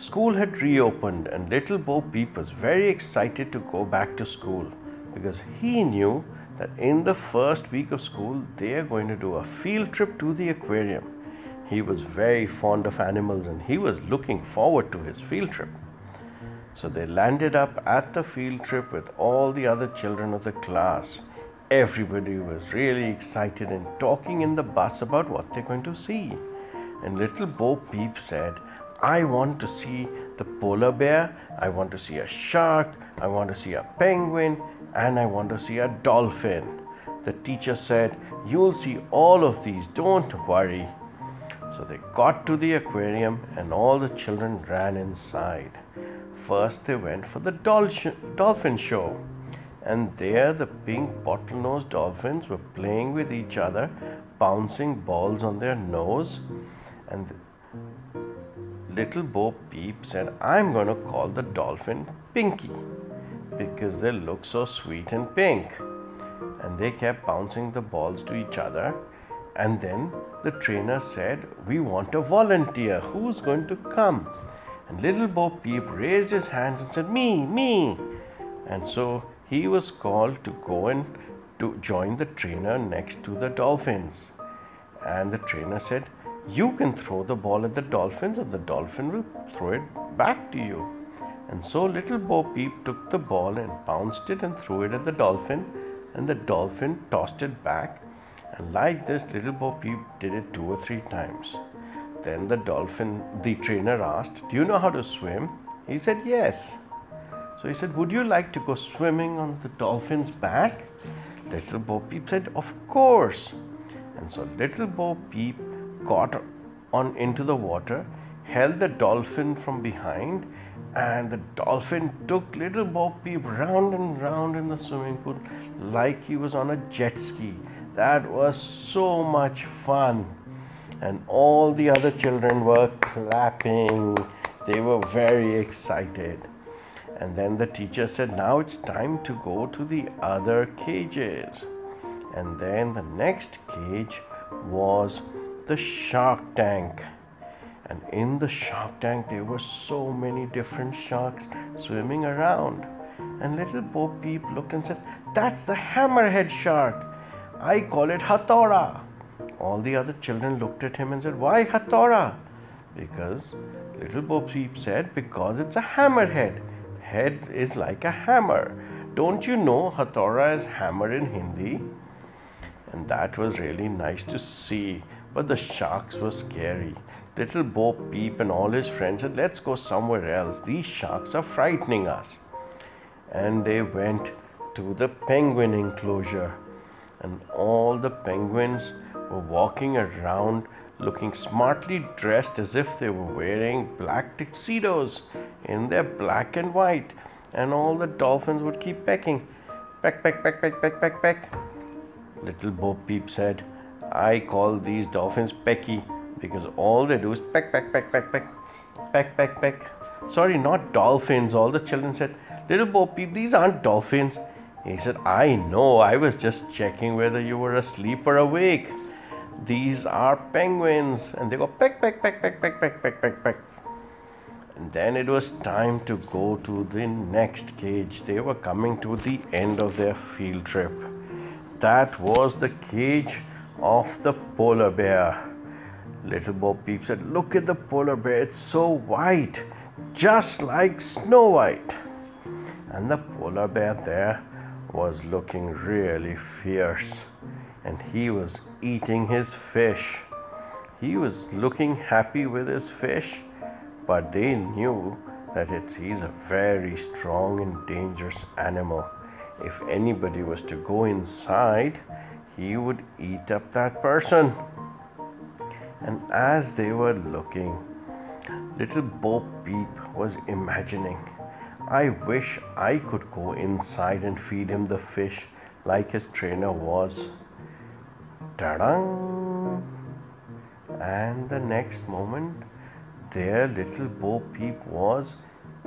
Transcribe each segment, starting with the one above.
School had reopened, and little Bo Peep was very excited to go back to school because he knew that in the first week of school they are going to do a field trip to the aquarium. He was very fond of animals and he was looking forward to his field trip. So they landed up at the field trip with all the other children of the class. Everybody was really excited and talking in the bus about what they're going to see. And little Bo Peep said, I want to see the polar bear, I want to see a shark, I want to see a penguin, and I want to see a dolphin. The teacher said, You'll see all of these, don't worry. So they got to the aquarium and all the children ran inside. First, they went for the dolphin show, and there the pink bottlenose dolphins were playing with each other, bouncing balls on their nose. And little Bo Peep said, I'm to call the dolphin Pinky because they look so sweet and pink. And they kept bouncing the balls to each other. And then the trainer said, We want a volunteer. Who's going to come? And little Bo Peep raised his hands and said, Me, me. And so he was called to go and to join the trainer next to the dolphins. And the trainer said, You can throw the ball at the dolphins, and the dolphin will throw it back to you. And so little Bo Peep took the ball and bounced it and threw it at the dolphin, and the dolphin tossed it back. And like this, little Bo Peep did it two or three times. Then the dolphin, the trainer asked, Do you know how to swim? He said, Yes. So he said, Would you like to go swimming on the dolphin's back? Little Bo Peep said, Of course. And so little Bo Peep got on into the water, held the dolphin from behind, and the dolphin took little Bo Peep round and round in the swimming pool like he was on a jet ski. That was so much fun. And all the other children were clapping. They were very excited. And then the teacher said, Now it's time to go to the other cages. And then the next cage was the shark tank. And in the shark tank, there were so many different sharks swimming around. And little Bo Peep looked and said, That's the hammerhead shark. I call it Hathora. All the other children looked at him and said, Why Hathora? Because little Bo Peep said, Because it's a hammerhead. Head is like a hammer. Don't you know Hathora is hammer in Hindi? And that was really nice to see. But the sharks were scary. Little Bo Peep and all his friends said, Let's go somewhere else. These sharks are frightening us. And they went to the penguin enclosure. And all the penguins were walking around looking smartly dressed as if they were wearing black tuxedos in their black and white. And all the dolphins would keep pecking. Peck, peck, peck, peck, peck, peck, peck. Little Bo Peep said, I call these dolphins Pecky because all they do is peck, peck, peck, peck, peck, peck, peck, peck. Sorry, not dolphins. All the children said, Little Bo Peep, these aren't dolphins. He said, I know, I was just checking whether you were asleep or awake. These are penguins. And they go peck, peck, peck, peck, peck, peck, peck, peck, peck. And then it was time to go to the next cage. They were coming to the end of their field trip. That was the cage of the polar bear. Little Bo Peep said, Look at the polar bear, it's so white, just like Snow White. And the polar bear there was looking really fierce, and he was eating his fish. He was looking happy with his fish, but they knew that it's, he's a very strong and dangerous animal. If anybody was to go inside, he would eat up that person. And as they were looking, little Bo Peep was imagining, I wish I could go inside and feed him the fish like his trainer was. Ta-da! And the next moment, there little Bo Peep was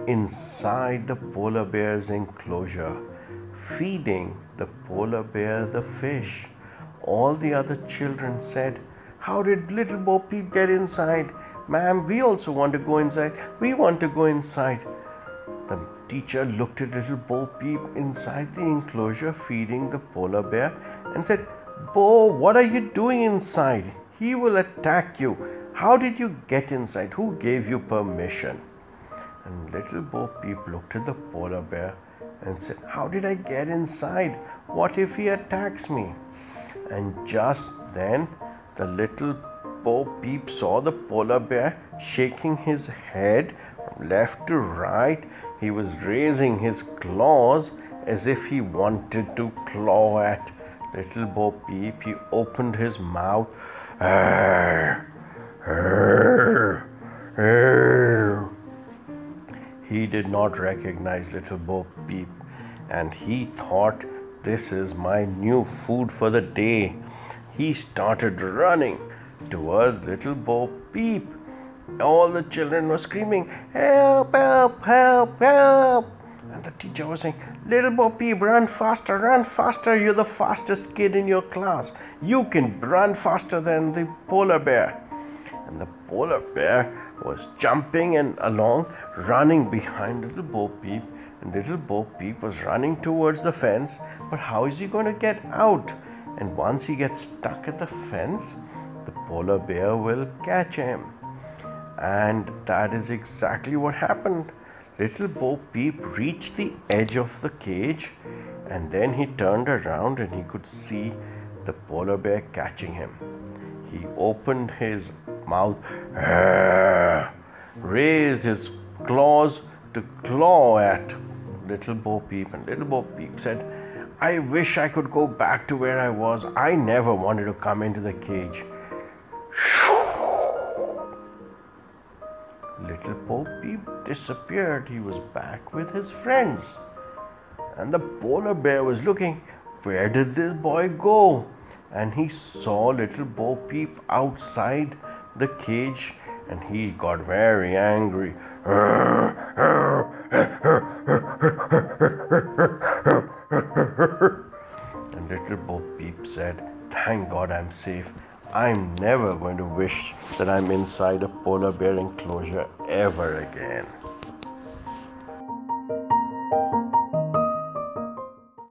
inside the polar bear's enclosure, feeding the polar bear the fish. All the other children said, how did little Bo Peep get inside? Ma'am, we also want to go inside. We want to go inside. The teacher looked at little Bo Peep inside the enclosure feeding the polar bear and said, Bo, what are you doing inside? He will attack you. How did you get inside? Who gave you permission? And little Bo Peep looked at the polar bear and said, How did I get inside? What if he attacks me? And just then, the little Bo Peep saw the polar bear shaking his head from left to right. He was raising his claws as if he wanted to claw at little Bo Peep. He opened his mouth. Arr, arr, arr. He did not recognize little Bo Peep and he thought, This is my new food for the day. He started running towards little Bo Peep. All the children were screaming, Help, help, help, help. And the teacher was saying, Little Bo Peep, run faster, run faster. You're the fastest kid in your class. You can run faster than the polar bear. And the polar bear was jumping and along, running behind little Bo Peep. And little Bo Peep was running towards the fence. But how is he going to get out? And once he gets stuck at the fence, the polar bear will catch him. And that is exactly what happened. Little Bo Peep reached the edge of the cage and then he turned around and he could see the polar bear catching him. He opened his mouth, raised his claws to claw at Little Bo Peep, and Little Bo Peep said, I wish I could go back to where I was. I never wanted to come into the cage. Little Bo Peep disappeared. He was back with his friends. And the polar bear was looking, where did this boy go? And he saw little Bo Peep outside the cage and he got very angry. and little Bo Peep said, Thank God I'm safe. I'm never going to wish that I'm inside a polar bear enclosure ever again.